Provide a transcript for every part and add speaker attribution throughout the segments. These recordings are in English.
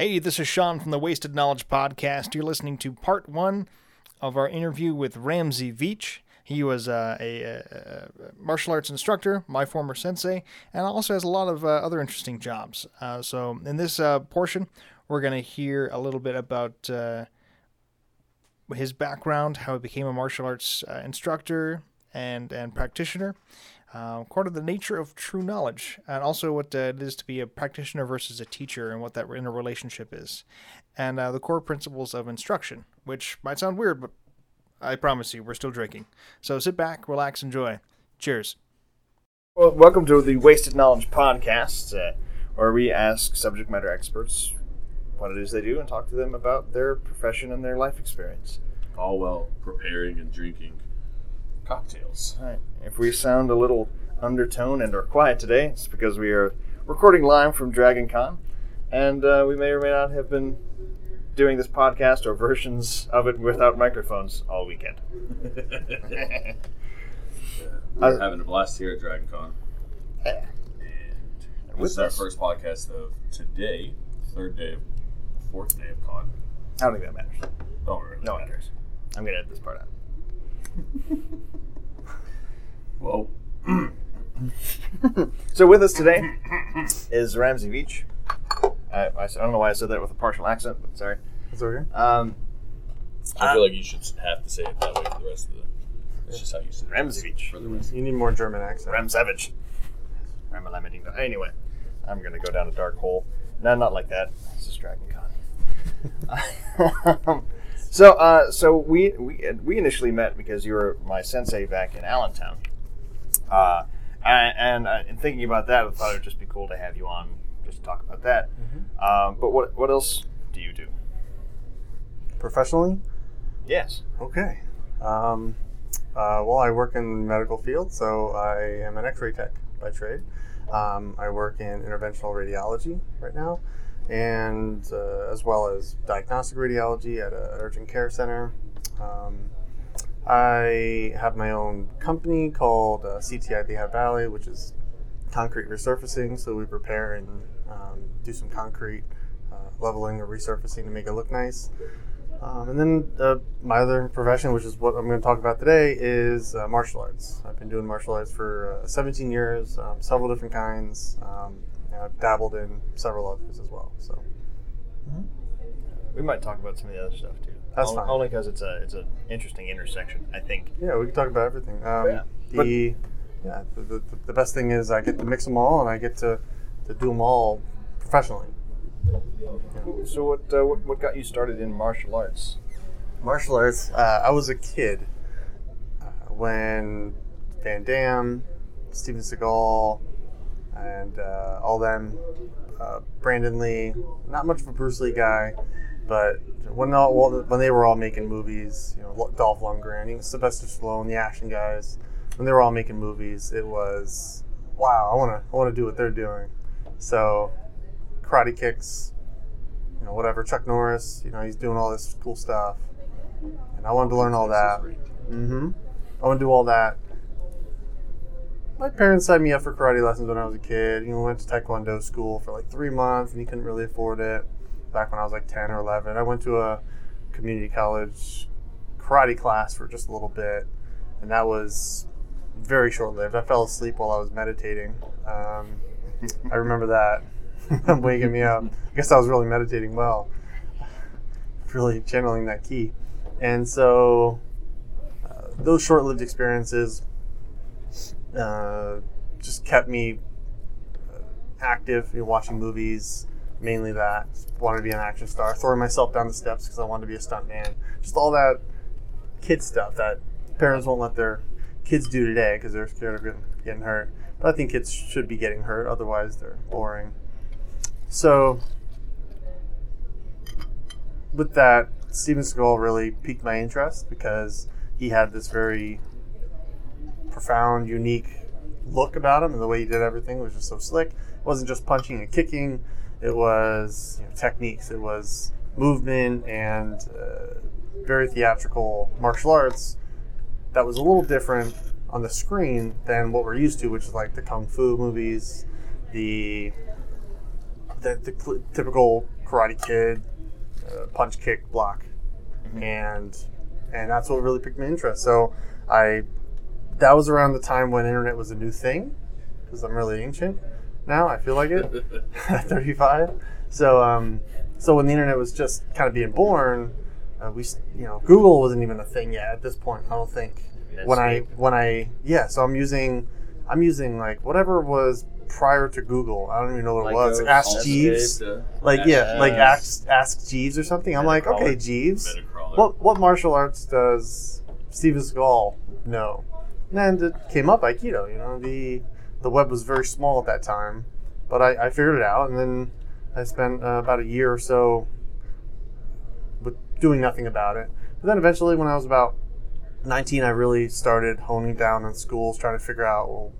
Speaker 1: Hey, this is Sean from the Wasted Knowledge Podcast. You're listening to part one of our interview with Ramsey Veach. He was uh, a, a, martial arts instructor, my former sensei, and also has a lot of uh, other interesting jobs. Uh, so, in this uh, portion, we're going to hear a little bit about uh, his background, how he became a martial arts uh, instructor and, and practitioner, uh, part of the nature of true knowledge, and also what uh, it is to be a practitioner versus a teacher and what that interrelationship is, and uh, the core principles of instruction, which might sound weird, but I promise you, we're still drinking. So sit back, relax, enjoy. Cheers. Well, welcome to the Wasted Knowledge Podcast, uh, where we ask subject matter experts what it is they do and talk to them about their profession and their life experience.
Speaker 2: All while preparing and drinking cocktails.
Speaker 1: All right. If we sound a little undertone and are quiet today, it's because we are recording live from Dragon Con, and uh, we may or may not have been doing this podcast or versions of it without microphones all weekend.
Speaker 2: yeah, we're
Speaker 1: I-
Speaker 2: having a blast here at Dragon Con.
Speaker 1: Yeah.
Speaker 2: And this is our
Speaker 1: us-
Speaker 2: first podcast of today, third day, of, fourth day of con.
Speaker 1: I don't think that matters.
Speaker 2: Don't really
Speaker 1: No one
Speaker 2: matter.
Speaker 1: cares. I'm gonna edit this part out.
Speaker 2: Well,
Speaker 1: So with us today is Ramsey Veach. I don't know why I said that with a partial accent, but sorry.
Speaker 3: It's okay.
Speaker 1: Um,
Speaker 2: I feel like you should have to say it that way for the rest of the. It's just how you say it.
Speaker 1: Ramsey Veach.
Speaker 2: For the rest.
Speaker 3: You need more German accent.
Speaker 1: Ram Savage. Ram Lamenting. Anyway, I'm gonna go down a dark hole. No, not like that. This is Dragon Con. so, uh, so we we we initially met because you were my sensei back in Allentown. Uh, and, and uh, in thinking about that, I thought it would just be cool to have you on just to talk about that. Um, but what what else do you do?
Speaker 3: Professionally?
Speaker 1: Yes.
Speaker 3: Okay. Um, uh, well, I work in the medical field, so I am an X-ray tech by trade. Um, I work in interventional radiology right now, and uh, as well as diagnostic radiology at an urgent care center. Um, I have my own company called uh, CTI Lehigh Valley, which is concrete resurfacing. So we repair and um, do some concrete uh, leveling or resurfacing to make it look nice. Um, and then uh, my other profession, which is what I'm going to talk about today, is uh, martial arts. I've been doing martial arts for uh, 17 years, um, several different kinds. And I've dabbled in several others as well. So
Speaker 1: We might talk about some of the other stuff too.
Speaker 3: That's
Speaker 1: only,
Speaker 3: fine.
Speaker 1: Only because it's a it's an interesting intersection, I think.
Speaker 3: yeah, we can talk about everything. Um,
Speaker 1: Yeah. But-
Speaker 3: the yeah, the, the, the best thing is I get to mix them all, and I get to, to do them all professionally.
Speaker 1: So what, uh, what what got you started in martial arts?
Speaker 3: martial arts. Uh, I was a kid uh, when Van Damme, Steven Seagal, and uh, all them, uh, Brandon Lee. Not much of a Bruce Lee guy, but when all when they were all making movies, you know, Dolph Lundgren, even Sylvester Stallone, the action guys, when they were all making movies, it was wow. I want to I want to do what they're doing. So, karate kicks. You know, whatever. Chuck Norris, you know, he's doing all this cool stuff and I wanted to learn all that. Mm-hmm. I want to do all that. My parents signed me up for karate lessons when I was a kid. You know, went to taekwondo school for like three months, and you couldn't really afford it. Back when I was like ten or eleven, I went to a community college karate class for just a little bit, and that was very short-lived. I fell asleep while I was meditating. Um, I remember that waking me up. I guess I was really meditating well, really channeling that ki. And so, uh, those short lived experiences uh, just kept me uh, active, you know, watching movies, mainly that. Just wanted to be an action star, throwing myself down the steps because I wanted to be a stuntman. Just all that kid stuff that parents won't let their kids do today because they're scared of getting- getting hurt. But I think kids should be getting hurt, otherwise, they're boring. So, with that, Steven Seagal really piqued my interest because he had this very profound, unique look about him, and the way he did everything was just so slick. It wasn't just punching and kicking; it was you know, techniques, it was movement, and uh, very theatrical martial arts. That was a little different on the screen than what we're used to, which is like the kung fu movies, the the, the cl- typical Karate Kid, uh, Punch Kick Block, and and that's what really piqued my interest. So I that was around the time when internet was a new thing because I'm really ancient now. I feel like it 35. So um, so when the internet was just kind of being born, uh, we you know Google wasn't even a thing yet at this point. I don't think when I when I yeah. So I'm using I'm using like whatever was prior to Google. I don't even know what it was. Ask Jeeves.
Speaker 2: uh,
Speaker 3: Like yeah, like ask ask Jeeves or something. I'm like okay, Jeeves. What what martial arts does Steven Seagal know? And it came up Aikido. You know the the web was very small at that time, but I, I figured it out, and then I spent uh, about a year or so with doing nothing about it. But then eventually, when I was about 19, I really started honing down on schools, trying to figure out, well,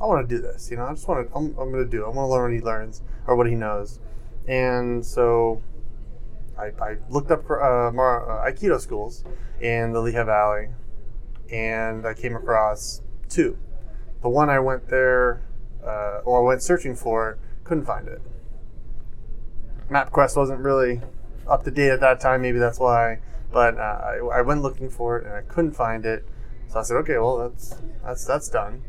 Speaker 3: I want to do this. You know, I just want to. I'm, I'm going to do. it. I want to learn what he learns or what he knows, and so I, I looked up uh, more, uh, Aikido schools in the Lehigh Valley, and I came across two. The one I went there, uh, or I went searching for, couldn't find it. MapQuest wasn't really up to date at that time. Maybe that's why. But uh, I, I went looking for it and I couldn't find it. So I said, okay, well that's that's that's done.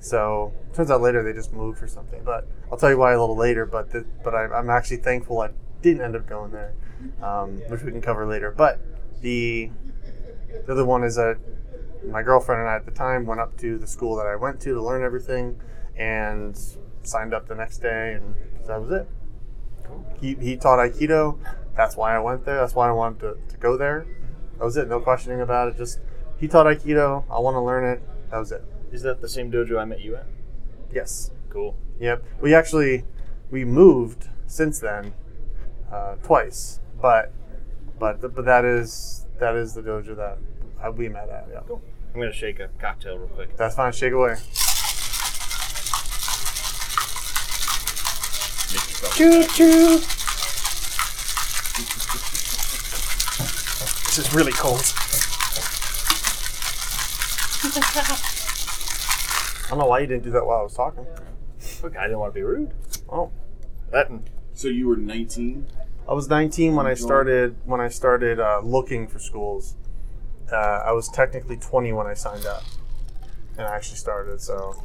Speaker 3: So turns out later they just moved or something. But I'll tell you why a little later. But the, but I, I'm actually thankful I didn't end up going there, um, which we can cover later. But the the other one is that my girlfriend and I at the time went up to the school that I went to to learn everything, and signed up the next day, and that was it. He, he taught Aikido. That's why I went there. That's why I wanted to, to go there. That was it. No questioning about it. Just he taught Aikido. I want to learn it. That was it.
Speaker 1: Is that the same dojo I met you at?
Speaker 3: Yes.
Speaker 1: Cool.
Speaker 3: Yep. We actually we moved since then uh, twice, but but but that is that is the dojo that uh, be met at. Yeah.
Speaker 1: Cool. I'm gonna shake a cocktail real quick.
Speaker 3: That's fine. Shake away.
Speaker 2: Make yourself
Speaker 1: Choo choo. This is really cold.
Speaker 3: I don't know why you didn't do that while I was talking.
Speaker 1: Look, I didn't want to be rude.
Speaker 3: Oh,
Speaker 1: That and
Speaker 2: So you were 19.
Speaker 3: I was 19 when I started when I started uh, looking for schools. Uh, I was technically 20 when I signed up, and I actually started. So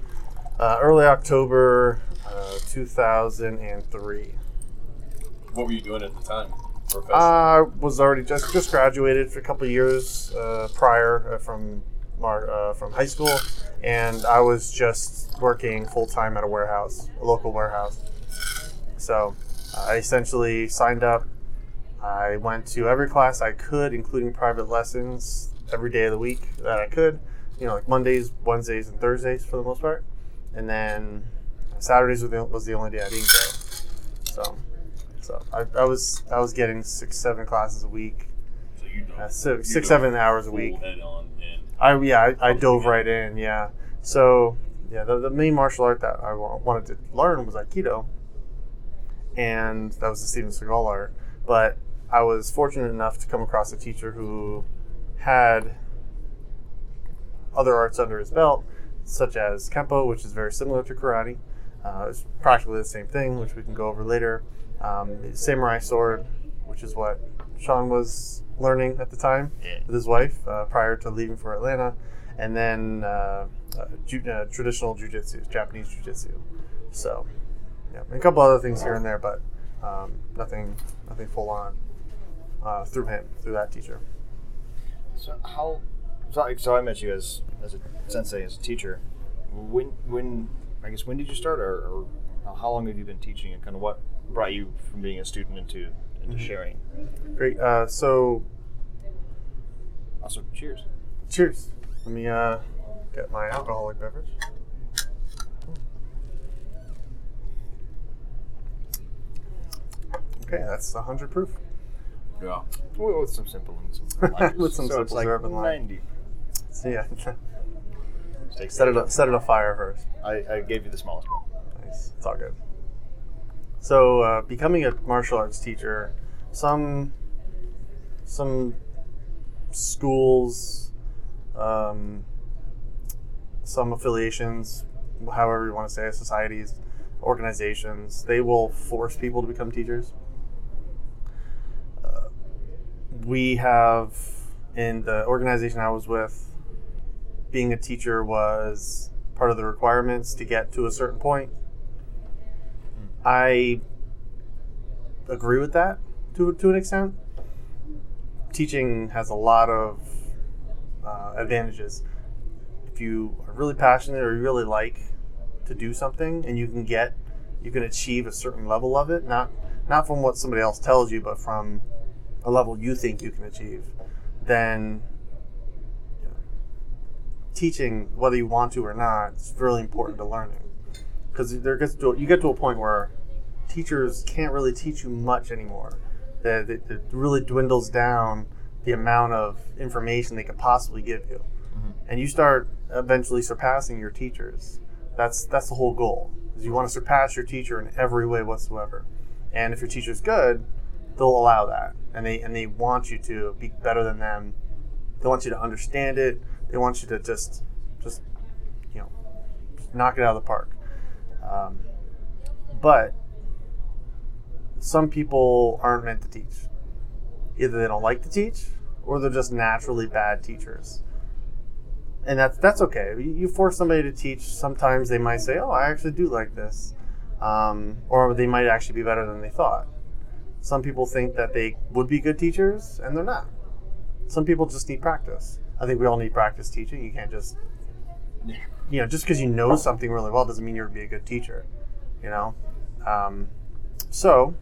Speaker 3: uh, early October uh, 2003.
Speaker 2: What were you doing at the time?
Speaker 3: I was already just just graduated for a couple of years uh, prior uh, from mar- uh, from high school, and I was just working full time at a warehouse, a local warehouse. So I essentially signed up. I went to every class I could, including private lessons, every day of the week that I could. You know, like Mondays, Wednesdays, and Thursdays for the most part, and then Saturdays were the, was the only day I didn't go. So, so I, I was I was getting six, seven classes a week,
Speaker 2: so you dove,
Speaker 3: uh,
Speaker 2: you
Speaker 3: six,
Speaker 2: dove
Speaker 3: seven hours a week.
Speaker 2: Head on in.
Speaker 3: I yeah, I, I dove right in. Yeah. So yeah, the, the main martial art that I wanted to learn was Aikido, and that was the Steven Seagal art. But I was fortunate enough to come across a teacher who had other arts under his belt, such as Kempo, which is very similar to karate. Uh, it's practically the same thing, which we can go over later. Um, samurai sword, which is what Sean was learning at the time
Speaker 1: Yeah.
Speaker 3: with his wife uh, prior to leaving for Atlanta, and then uh, uh, ju- uh, traditional jujitsu, Japanese jujitsu. So, yeah, and a couple other things here and there, but um, nothing, nothing full on uh, through him, through that teacher.
Speaker 1: So how? So, so I met you as as a sensei, as a teacher. When when I guess when did you start, or, or how long have you been teaching, and kind of what brought you from being a student into into sharing?
Speaker 3: Great. Uh, so,
Speaker 1: Also, cheers.
Speaker 3: cheers. Let me uh, get my alcoholic beverage. Okay, that's 100 proof.
Speaker 2: Yeah.
Speaker 1: With some simple and some limes.
Speaker 3: With some
Speaker 1: so
Speaker 3: simple
Speaker 1: like
Speaker 3: syrup and lime.
Speaker 1: ninety.
Speaker 3: So, yeah, set it up, set it afire first.
Speaker 1: I, I gave you the smallest one.
Speaker 3: Nice. It's all good. So, uh, becoming a martial arts teacher, some some schools, um, some affiliations, however you want to say it, societies, organizations, they will force people to become teachers. We have in the organization I was with, being a teacher was part of the requirements to get to a certain point. I agree with that to to an extent. Teaching has a lot of uh, advantages. If you are really passionate or you really like to do something, and you can get, you can achieve a certain level of it, not not from what somebody else tells you, but from a level you think you can achieve, then you know, teaching, whether you want to or not, is really important to learning. Because there gets to you get to a point where teachers can't really teach you much anymore. That it, it really dwindles down the amount of information they could possibly give you, mm-hmm. and you start eventually surpassing your teachers. That's that's the whole goal. Is you want to surpass your teacher in every way whatsoever. And if your teacher's good, they'll allow that, and they and they want you to be better than them. They want you to understand it. They want you to just just you know knock it out of the park. Um, but some people aren't meant to teach. Either they don't like to teach, or they're just naturally bad teachers. And that's that's okay. You you force somebody to teach. Sometimes they might say, "Oh, I actually do like this," um, or they might actually be better than they thought. Some people think that they would be good teachers, and they're not. Some people just need practice. I think we all need practice teaching. You can't just, you know, just because you know something really well doesn't mean you're going to be a good teacher. You know, um, so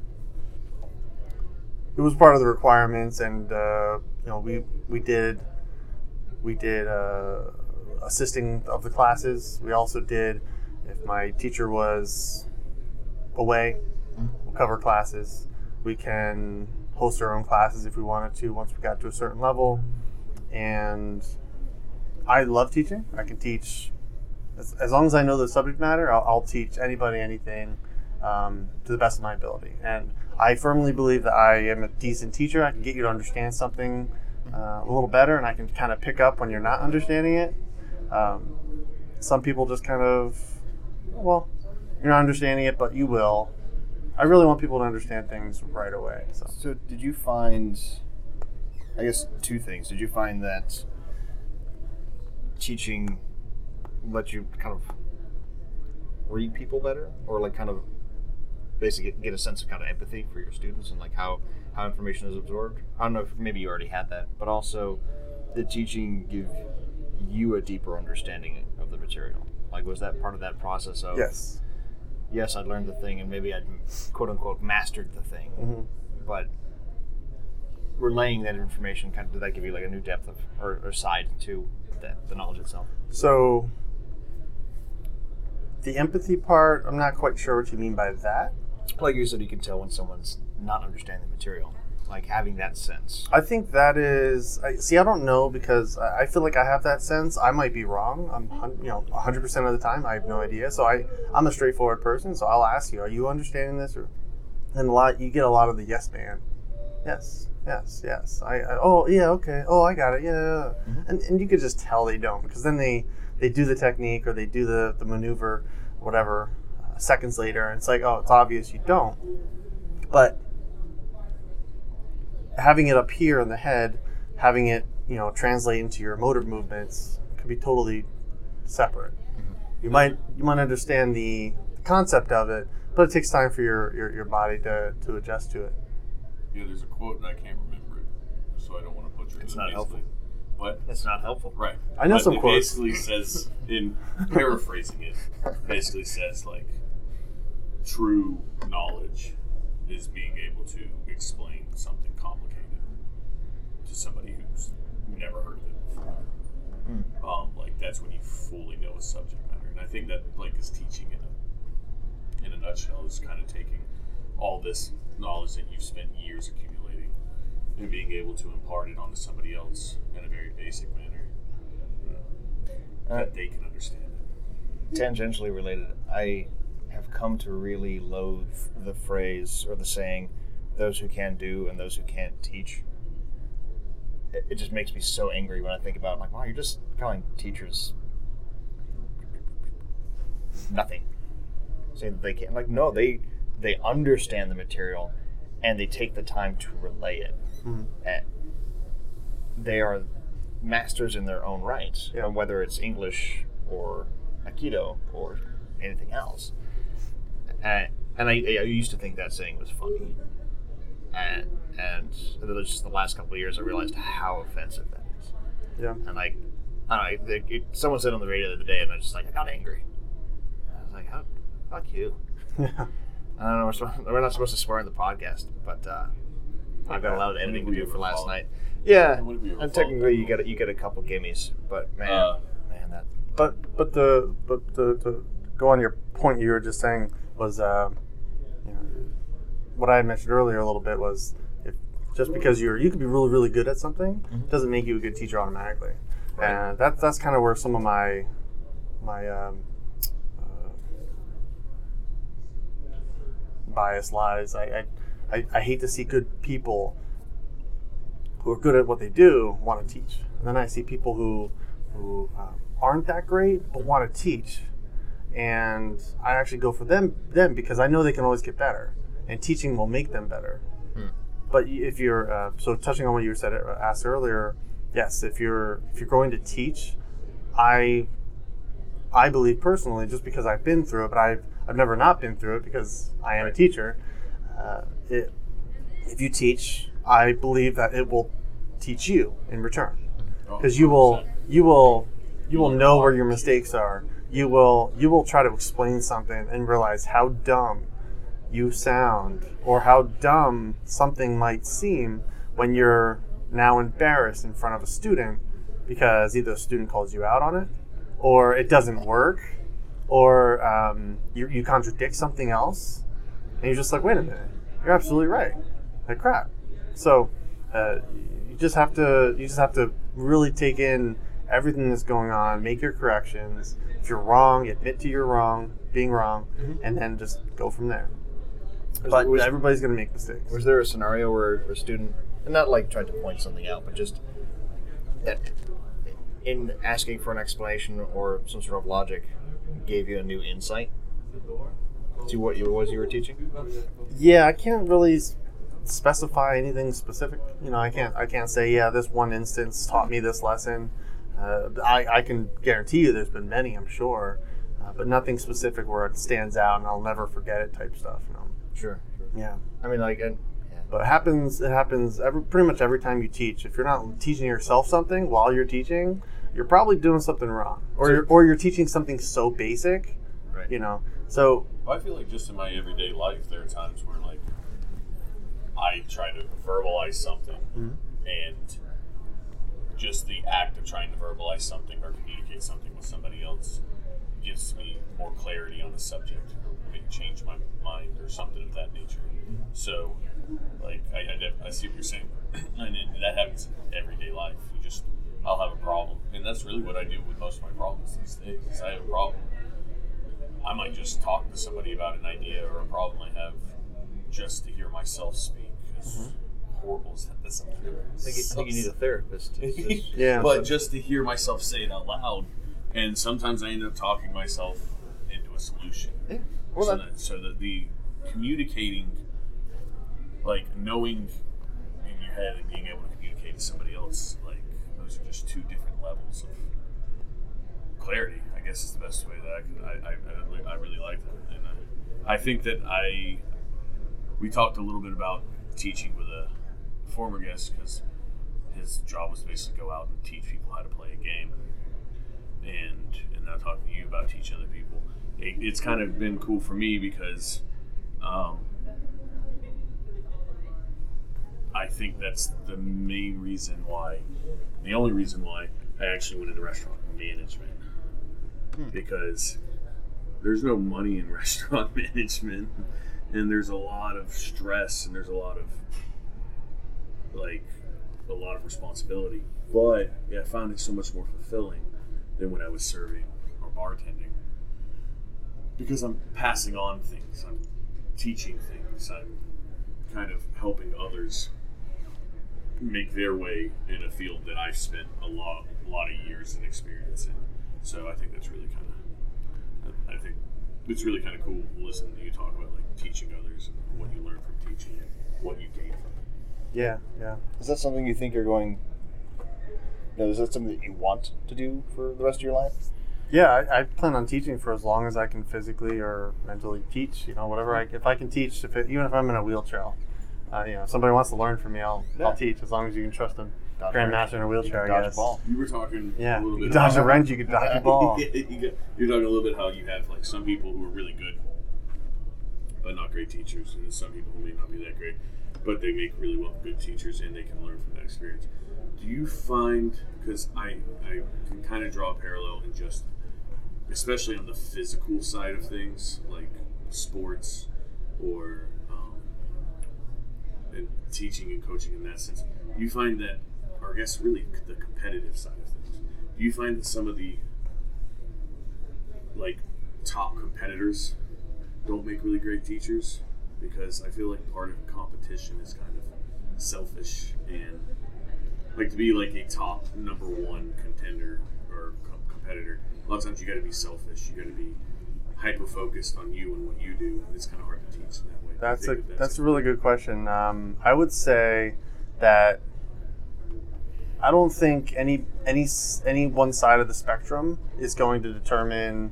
Speaker 3: it was part of the requirements, and uh, you know, we we did we did uh, assisting of the classes. We also did if my teacher was away, we'll cover classes. We can host our own classes if we wanted to once we got to a certain level. And I love teaching. I can teach as, as long as I know the subject matter. I'll, I'll teach anybody anything um, to the best of my ability. And I firmly believe that I am a decent teacher. I can get you to understand something uh, a little better, and I can kind of pick up when you're not understanding it. Um, some people just kind of, well, you're not understanding it, but you will. I really want people to understand things right away. So
Speaker 4: So, did you find, I guess, two things. Did you find that teaching let you kind of read people better, or like kind of basically get, get a sense of kind of empathy for your students and like how, how information is absorbed? I don't know if maybe you already had that, but also did teaching give you a deeper understanding of the material? Like, was that part of that process of
Speaker 3: yes,
Speaker 4: yes, I learned the thing and maybe I'd quote unquote mastered the thing,
Speaker 3: Mhm.
Speaker 4: but relaying that information kind of did that give you like a new depth of or, or side to that the knowledge itself?
Speaker 3: So the empathy part, I'm not quite sure what you mean by that.
Speaker 4: Like you said, you can tell when someone's not understanding the material, like having that sense.
Speaker 3: I think that is. I, see, I don't know because I feel like I have that sense. I might be wrong. I'm, you know, 100 percent of the time I have no idea. So I, I'm a straightforward person. So I'll ask you, are you understanding this? Or, and a lot, you get a lot of the yes man. Yes, yes, yes. I, I oh yeah, okay. Oh, I got it. Yeah, yeah. and and you could just tell they don't because then they they do the technique or they do the the maneuver, whatever. Uh, seconds later, and it's like, oh, it's obvious you don't. But having it up here in the head, having it, you know, translate into your motor movements could be totally separate. Mm-hmm. You might you might understand the concept of it, but it takes time for your, your, your body to, to adjust to it.
Speaker 2: Yeah, there's a quote and I can't remember it, so I don't want to butcher it.
Speaker 4: It's not helpful.
Speaker 2: basically- What?
Speaker 4: That's not helpful.
Speaker 2: Right.
Speaker 3: I know
Speaker 2: But
Speaker 3: some
Speaker 2: it
Speaker 3: quotes.
Speaker 2: basically says, in paraphrasing it, basically says like true knowledge is being able to explain something complicated to somebody who's never heard of it before. Um, like that's when you fully know a subject matter, and I think that like is teaching in a in a nutshell is kind of taking all this knowledge that you've spent years accumulating and being able to impart it onto somebody else in a very basic manner uh, that they can understand it.
Speaker 4: Tangentially related, I have come to really loathe the phrase or the saying, those who can do and those who can't teach. It, it just makes me so angry when I think about like, wow, you're just calling teachers nothing. Saying that they can't like no, they they understand the material and they take the time to relay it.
Speaker 3: Mhm.
Speaker 4: And they are masters in their own right,
Speaker 3: Yeah.
Speaker 4: whether it's English or Aikido or anything else. And, and I, I used to think that saying was funny. And, and it was just the last couple of years I realized how offensive that is.
Speaker 3: Yeah.
Speaker 4: And like, I don't know, it, it, someone said on the radio the other day, and I was just like, I got angry. I was like, how, fuck you.
Speaker 3: Yeah.
Speaker 4: I don't know. We're, supposed, we're not supposed to swear in the podcast, but uh, I've got a lot of editing to do for last
Speaker 2: followed-
Speaker 4: night. Yeah,
Speaker 2: When did we ever
Speaker 4: and
Speaker 2: follow
Speaker 4: technically you get a, you get a couple gimmies, but man,
Speaker 2: Uh,
Speaker 4: man, that
Speaker 3: But but the but the, to go on your point you were just saying was uh, you know, what I had mentioned earlier a little bit was if just because you're you could be really really good at something doesn't make you a good teacher automatically,
Speaker 4: Right.
Speaker 3: and that's that's kind of where some of my my um, uh, bias lies. I, I I I hate to see good people who are good at what they do want to teach, and then I see people who who um, aren't that great but want to teach, and I actually go for them them because I know they can always get better, and teaching will make them better. But if you're uh, so touching on what you said uh, asked earlier, yes, if you're if you're going to teach, I I believe personally, just because I've been through it, but I've I've never not been through it because I am a teacher. Uh, it, if you teach, I believe that it will teach you in return.
Speaker 2: Oh,
Speaker 3: because you will you will you will know where your mistakes are. You will you will try to explain something and realize how dumb you sound or how dumb something might seem when you're now embarrassed in front of a student because either a student calls you out on it or it doesn't work or um, you, you contradict something else and you're just like wait a minute you're absolutely right. Like crap. So uh, you just have to you just have to really take in everything that's going on make your corrections. If you're wrong admit to you're wrong being wrong and then just go from there but
Speaker 4: was,
Speaker 3: everybody's going to make mistakes
Speaker 4: was there a scenario where a student, and not like tried to point something out, but just that in asking for an explanation or some sort of logic, gave you a new insight to what you was you were teaching?
Speaker 3: yeah i can't really specify anything specific you know i can't i can't say yeah this one instance taught me this lesson uh, I, I can guarantee you there's been many i'm sure uh, but nothing specific where it stands out and i'll never forget it type stuff.
Speaker 4: Sure.
Speaker 3: yeah
Speaker 4: I mean, like, and, yeah.
Speaker 3: But it happens. It happens every pretty much every time you teach. If you're not teaching yourself something while you're teaching, you're probably doing something wrong, or you're, or you're teaching something so basic,
Speaker 4: right.
Speaker 3: you know. So
Speaker 2: I feel like just in my everyday life, there are times where like I try to verbalize something, mm-hmm. and just the act of trying to verbalize something or communicate something with somebody else gives me more clarity on the subject, or maybe change my mind or something of that nature. So, like, I, I, I see what you're saying, and it, that happens in everyday life. You just I'll have a problem, and that's really what I do with most of my problems these days. Is I have a problem. I might just talk to somebody about an idea or a problem I have just to hear myself speak. As mm-hmm. horrible as that doesn't
Speaker 4: I think, you, I think you need a therapist. Just-
Speaker 3: yeah,
Speaker 2: but just to hear myself say it out loud, and sometimes I end up talking myself into a solution.
Speaker 4: Yeah. Well,
Speaker 2: so
Speaker 4: that-
Speaker 2: so that the communicating, like knowing in your head and being able to communicate to somebody else, like those are just two different levels of clarity. I guess is the best way that I can. I I, I, really- I really like that, and I, I think that I. We talked a little bit about teaching with a former guest because his job was basically go out and teach people how to play a game, and and now talking to you about teaching other people, it, it's kind of been cool for me because. Um, I think that's the main reason why, the only reason why I actually went into restaurant management. Because there's no money in restaurant management, and there's a lot of stress, and there's a lot of like a lot of responsibility. But yeah, I found it so much more fulfilling than when I was serving or bartending because I'm passing on things, I'm teaching things, I'm kind of helping others make their way in a field that I've spent a lot, a lot of years and experience in. So I think that's really kind of, I think it's really kind of cool listening to you talk about like teaching others and what you learn from teaching. And what you gain from it.
Speaker 3: Yeah, yeah.
Speaker 4: Is that something you think you're going? You know, is that something that you want to do for the rest of your life?
Speaker 3: Yeah, I, I plan on teaching for as long as I can physically or mentally teach. You know, whatever I if I can teach, if it, even if I'm in a wheelchair, uh, you know, if somebody wants to learn from me, I'll
Speaker 4: Yeah.
Speaker 3: I'll teach as long as you can trust them.
Speaker 4: Dodge
Speaker 3: Grandmaster in a
Speaker 4: You
Speaker 3: wheelchair,
Speaker 4: can
Speaker 3: I
Speaker 4: dodge a
Speaker 3: guess.
Speaker 4: ball.
Speaker 2: You were talking
Speaker 3: Yeah,
Speaker 2: a little bit
Speaker 3: could dodge a
Speaker 2: about-
Speaker 3: wrench, you could dodge a ball.
Speaker 2: you got- You're talking a little bit how you have like some people who are really good, but not great teachers, and some people who may not be that great, but they make really well good teachers, and they can learn from that experience. Do you find because I I can kind of draw a parallel in just, especially on the physical side of things, like sports or um, and teaching and coaching in that sense. Do you find that, or I guess really the competitive side of things, do you find that some of the like top competitors don't make really great teachers because I feel like part of competition is kind of selfish and like to be like a top number one contender or com- competitor. A lot of times you got to be selfish. You got to be hyper focused on you and what you do. And it's kind of hard to teach in that way.
Speaker 3: That's a
Speaker 2: that
Speaker 3: that's a really good question. Um, I would say that I don't think any any any one side of the spectrum is going to determine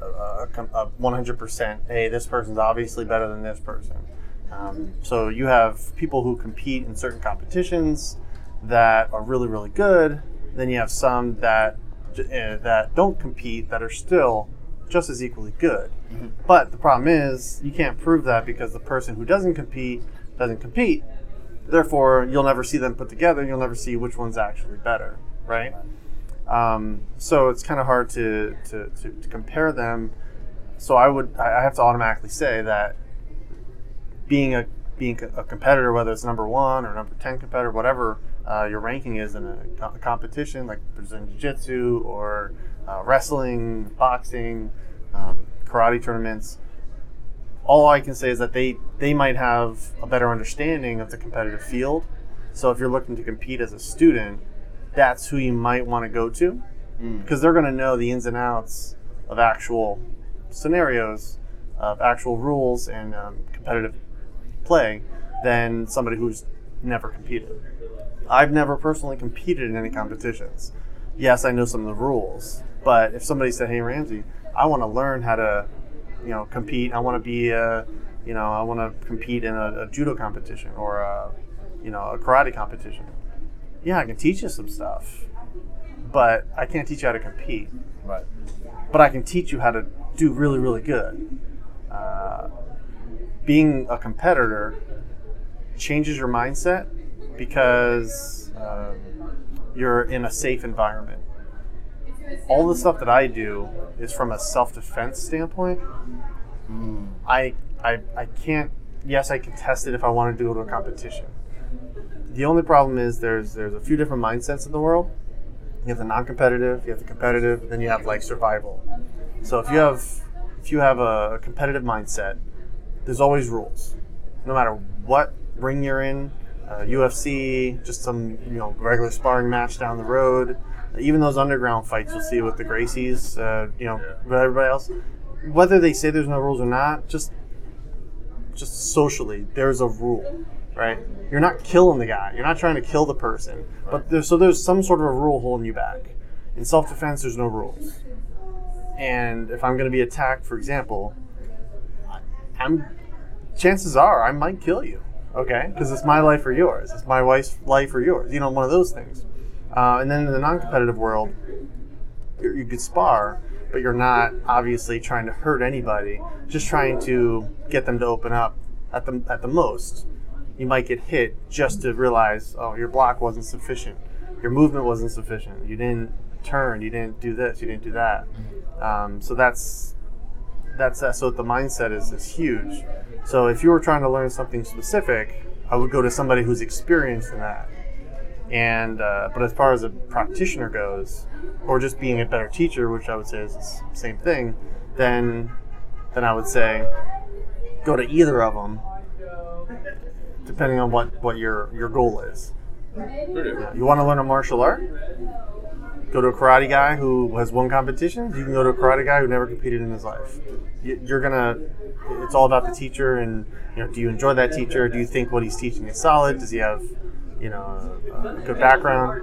Speaker 3: a a 100%. Hey, this person's obviously better than this person. Um, so you have people who compete in certain competitions that are really really good. Then you have some that uh, that don't compete that are still just as equally good. But the problem is, you can't prove that because the person who doesn't compete doesn't compete. Therefore, you'll never see them put together. You'll never see which one's actually better, right? Um, so it's kind of hard to, to, to, to compare them. So I would I I have to automatically say that being a being a competitor, whether it's number one or number ten competitor, whatever uh, your ranking is in a, co- competition like Brazilian Jiu-Jitsu or uh, wrestling, boxing, um, karate tournaments. All I can say is that they they might have a better understanding of the competitive field. So if you're looking to compete as a student, that's who you might want to go to because they're going to know the ins and outs of actual scenarios, of actual rules and um, competitive play than somebody who's never competed. I've never personally competed in any competitions. Yes, I know some of the rules, but if somebody said, "Hey, Ramsey, I want to learn how to, you know, compete. I want to be a, you know, I want to compete in a, a judo competition or a, you know, a karate competition." Yeah, I can teach you some stuff, but I can't teach you how to compete
Speaker 4: Right.
Speaker 3: but I can teach you how to do really, really good. Uh, being a competitor changes your mindset because um, you're in a safe environment. All the stuff that I do is from a self-defense standpoint. I, I, I can't. Yes, I can test it if I want to do it in a competition. The only problem is there's there's a few different mindsets in the world. You have the non-competitive, you have the competitive, then you have like survival. So if you have if you have a competitive mindset, there's always rules. No matter what ring you're in, uh, UFC, just some you know regular sparring match down the road, even those underground fights you'll see with the Gracies, uh, you know, with everybody else. Whether they say there's no rules or not, just just socially, there's a rule, right? You're not killing the guy. You're not trying to kill the person, but there's so there's some sort of a rule holding you back. In self-defense, there's no rules. And if I'm going to be attacked, for example, I'm chances are I might kill you, okay? Because it's my life or yours. It's my wife's life or yours. You know, one of those things. Uh, and then in the non-competitive world, you could spar, but you're not obviously trying to hurt anybody. Just trying to get them to open up at the at the most. You might get hit just to realize, oh, your block wasn't sufficient, your movement wasn't sufficient. You didn't turn, you didn't do this, you didn't do that. Um, so that's that's that. So the mindset is is huge. So if you were trying to learn something specific, I would go to somebody who's experienced in that. And uh, but as far as a practitioner goes, or just being a better teacher, which I would say is the same thing, then then I would say go to either of them, depending on what what your your goal is.
Speaker 2: Okay.
Speaker 3: You want to learn a martial art? Go to a karate guy who has won competitions. You can go to a karate guy who never competed in his life. You- You're gonna. It's all about the teacher, and you know, do you enjoy that teacher? Do you think what he's teaching is solid? Does he have, you know, a, a good background?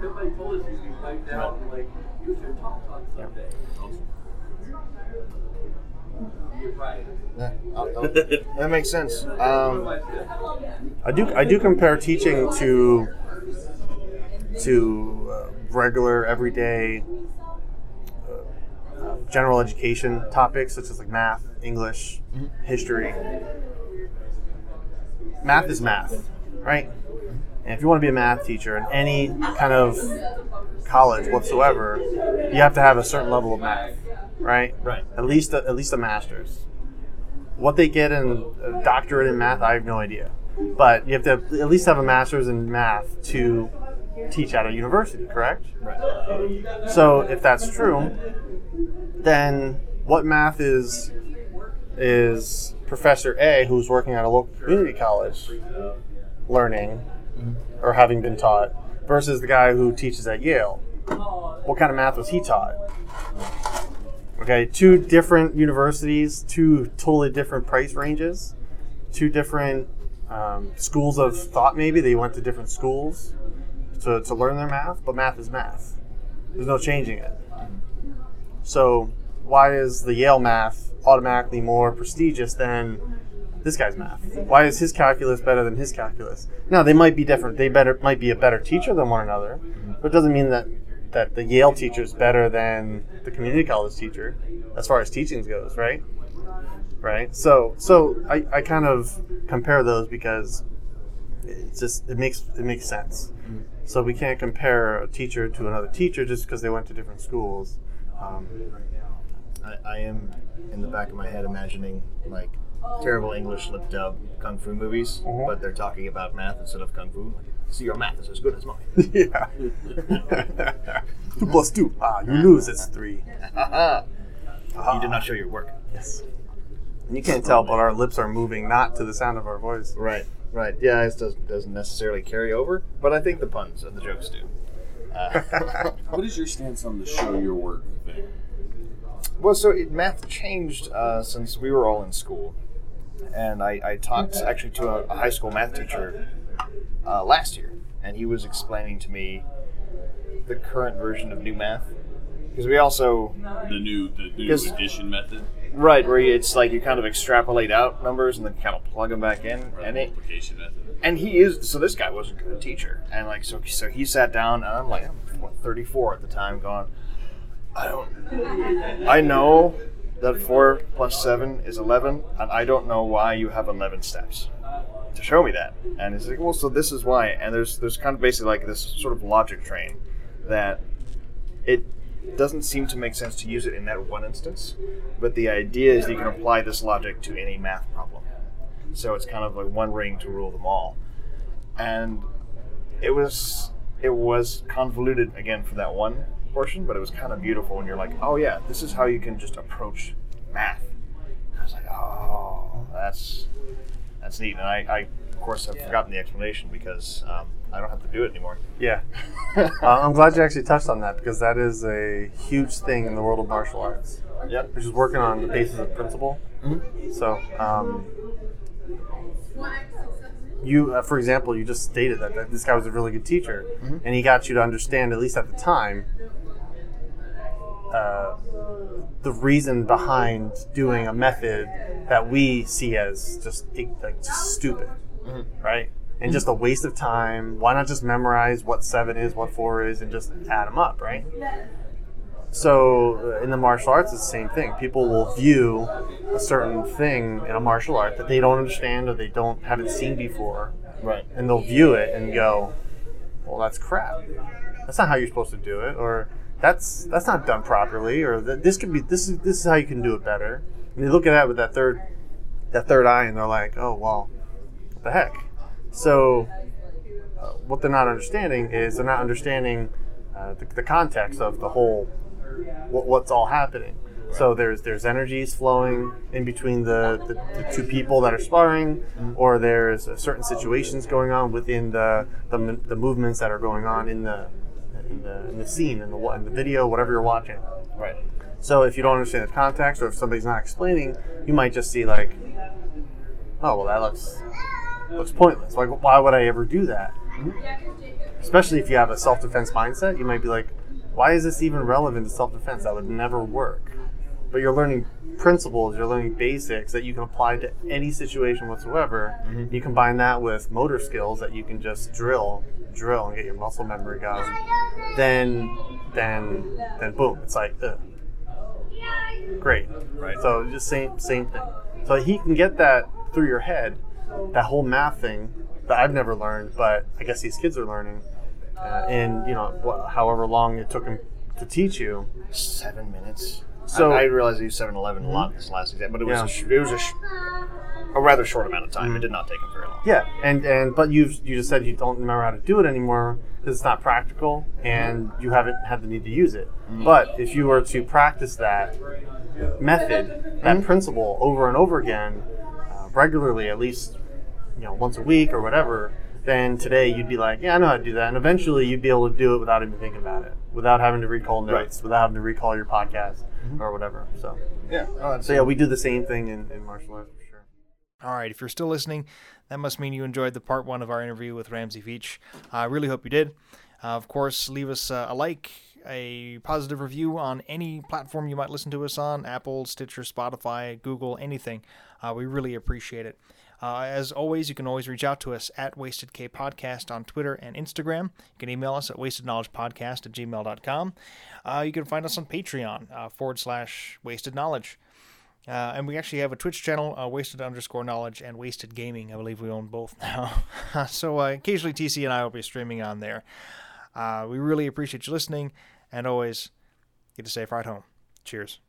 Speaker 4: Yeah, I'll- I'll- that makes sense. Um,
Speaker 3: I do. I do compare teaching to to uh, regular, everyday, uh, uh, general education topics such as like math, English, history. Math is math, right? And if you want to be a math teacher in any kind of college whatsoever, you have to have a certain level of math, right?
Speaker 4: Right.
Speaker 3: At least a, at least a master's. What they get in a doctorate in math, I have no idea. But you have to at least have a master's in math to teach at a university, correct?
Speaker 4: right.
Speaker 3: So if that's true, then what math is is Professor A, who's working at a local community college, learning or having been taught, versus the guy who teaches at Yale? What kind of math was he taught? Okay, two different universities, two totally different price ranges, two different um, schools of thought. Maybe they went to different schools to, to learn their math, but math is math. There's no changing it. So why is the Yale math automatically more prestigious than this guy's math? Why is his calculus better than his calculus? Now they might be different. They better might be a better teacher than one another, but it doesn't mean that that the Yale teacher is better than the community college teacher as far as teaching goes, right? Right. So so I, I kind of compare those because it's just it makes it makes sense. So we can't compare a teacher to another teacher just because they went to different schools. Um,
Speaker 4: I, I am in the back of my head imagining like terrible English lip dub kung fu movies,
Speaker 3: Mhm.
Speaker 4: but they're talking about math instead of kung fu. Like, See, your math is as good as mine.
Speaker 3: yeah. two plus two. Ah, you lose. It's three.
Speaker 4: you did not show your work.
Speaker 3: Yes. You can't tell, but our lips are moving not to the sound of our voice.
Speaker 4: Right, right. Yeah, it doesn't doesn't necessarily carry over, but I think the puns and the jokes do. Uh,
Speaker 2: What is your stance on the show your work thing?
Speaker 4: well, so it, math changed uh, since we were all in school, and I, I talked actually to a, a high school math teacher uh, last year, and he was explaining to me the current version of new math because we also
Speaker 2: The new the new addition method
Speaker 4: right where it's like you kind of extrapolate out numbers and then kind of plug them back in,
Speaker 2: the
Speaker 4: and it and he is so this guy was a good teacher. And like so so he sat down and i'm like i'm what, 34 at the time going i don't i know that 4 plus 7 is 11 and i don't know why you have 11 steps to show me that. And he's like well so this is why. And there's there's kind of basically like this sort of logic train that it doesn't seem to make sense to use it in that one instance but the idea is you can apply this logic to any math problem. So it's kind of like one ring to rule them all. And it was it was convoluted again for that one portion but it was kind of beautiful when you're like oh yeah this is how you can just approach math. I was like oh that's that's neat. And i, I of course I've forgotten the explanation because um, i don't have to do it anymore.
Speaker 3: Yeah. uh, I'm glad you actually touched on that because that is a huge thing in the world of martial arts,
Speaker 4: yep.
Speaker 3: Which is working on the basis of principle. So, um, you, uh, for example, you just stated that, that this guy was a really good teacher, and he got you to understand, at least at the time, uh, the reason behind doing a method that we see as just like just stupid, right? And just a waste of time. Why not just memorize what seven is, what four is, and just add them up, right? So uh, in the martial arts, it's the same thing. People will view a certain thing in a martial art that they don't understand or they don't haven't seen before,
Speaker 4: right
Speaker 3: and they'll view it and go, "Well, that's crap. That's not how you're supposed to do it," or "That's that's not done properly," or "Th- "This could be this is this is how you can do it better." And they look at it with that third that third eye, and they're like, "Oh well, what the heck?" So uh, what they're not understanding is they're not understanding uh, the, the context of the whole what, what's all happening. So there's there's energies flowing in between the, the, the two people that are sparring, or there's uh, certain situations going on within the, the the movements that are going on in the in the in the scene in the in the video, whatever you're watching.
Speaker 4: Right.
Speaker 3: So if you don't understand the context, or if somebody's not explaining, you might just see like, oh well, that looks looks pointless. Like, why would I ever do that? Especially if you have a self defense mindset, you might be like, why is this even relevant to self defense? That would never work. But you're learning principles, you're learning basics that you can apply to any situation whatsoever. Mm-hmm. You combine that with motor skills that you can just drill, drill, and get your muscle memory going. Then, then, then, boom! It's like, ugh. great.
Speaker 4: Right.
Speaker 3: So just same same thing. So he can get that through your head, that whole math thing that I've never learned, but I guess these kids are learning. Uh, and you know, however long it took him to teach you.
Speaker 4: Seven minutes.
Speaker 3: So-
Speaker 4: I, I realized I used 7-Eleven a lot this last exam, but it was
Speaker 3: Yeah.
Speaker 4: a, sh- it was a, sh- a rather short amount of time. It mm-hmm. did not take him very long.
Speaker 3: Yeah, and and but you you just said you don't remember how to do it anymore because it's not practical and mm-hmm. you haven't had the need to use it. Mm-hmm. But if you were to practice that method, that principle over and over again, regularly, at least you know once a week or whatever, then today you'd be like, yeah, I know how to do that, and eventually you'd be able to do it without even thinking about it, without having to recall notes, without having to recall your podcast or whatever. So
Speaker 4: Yeah. Oh,
Speaker 3: so yeah, we do the same thing in, in martial arts for sure.
Speaker 1: All right, if you're still listening, that must mean you enjoyed the part one of our interview with Ramsey Veach. I really hope you did. Uh, of course, leave us uh, a like, a positive review on any platform you might listen to us on Apple, Stitcher, Spotify, Google, anything. Uh, we really appreciate it. Uh, as always, you can always reach out to us at WastedK Podcast on Twitter and Instagram. You can email us at wastedknowledgepodcast at gmail.com. Uh, you can find us on Patreon uh, forward slash wasted knowledge. Uh, and we actually have a Twitch channel, uh, Wasted underscore Knowledge and Wasted Gaming. I believe we own both now. so uh, occasionally TC and I will be streaming on there. Uh, we really appreciate you listening, and always get a safe ride home. Cheers.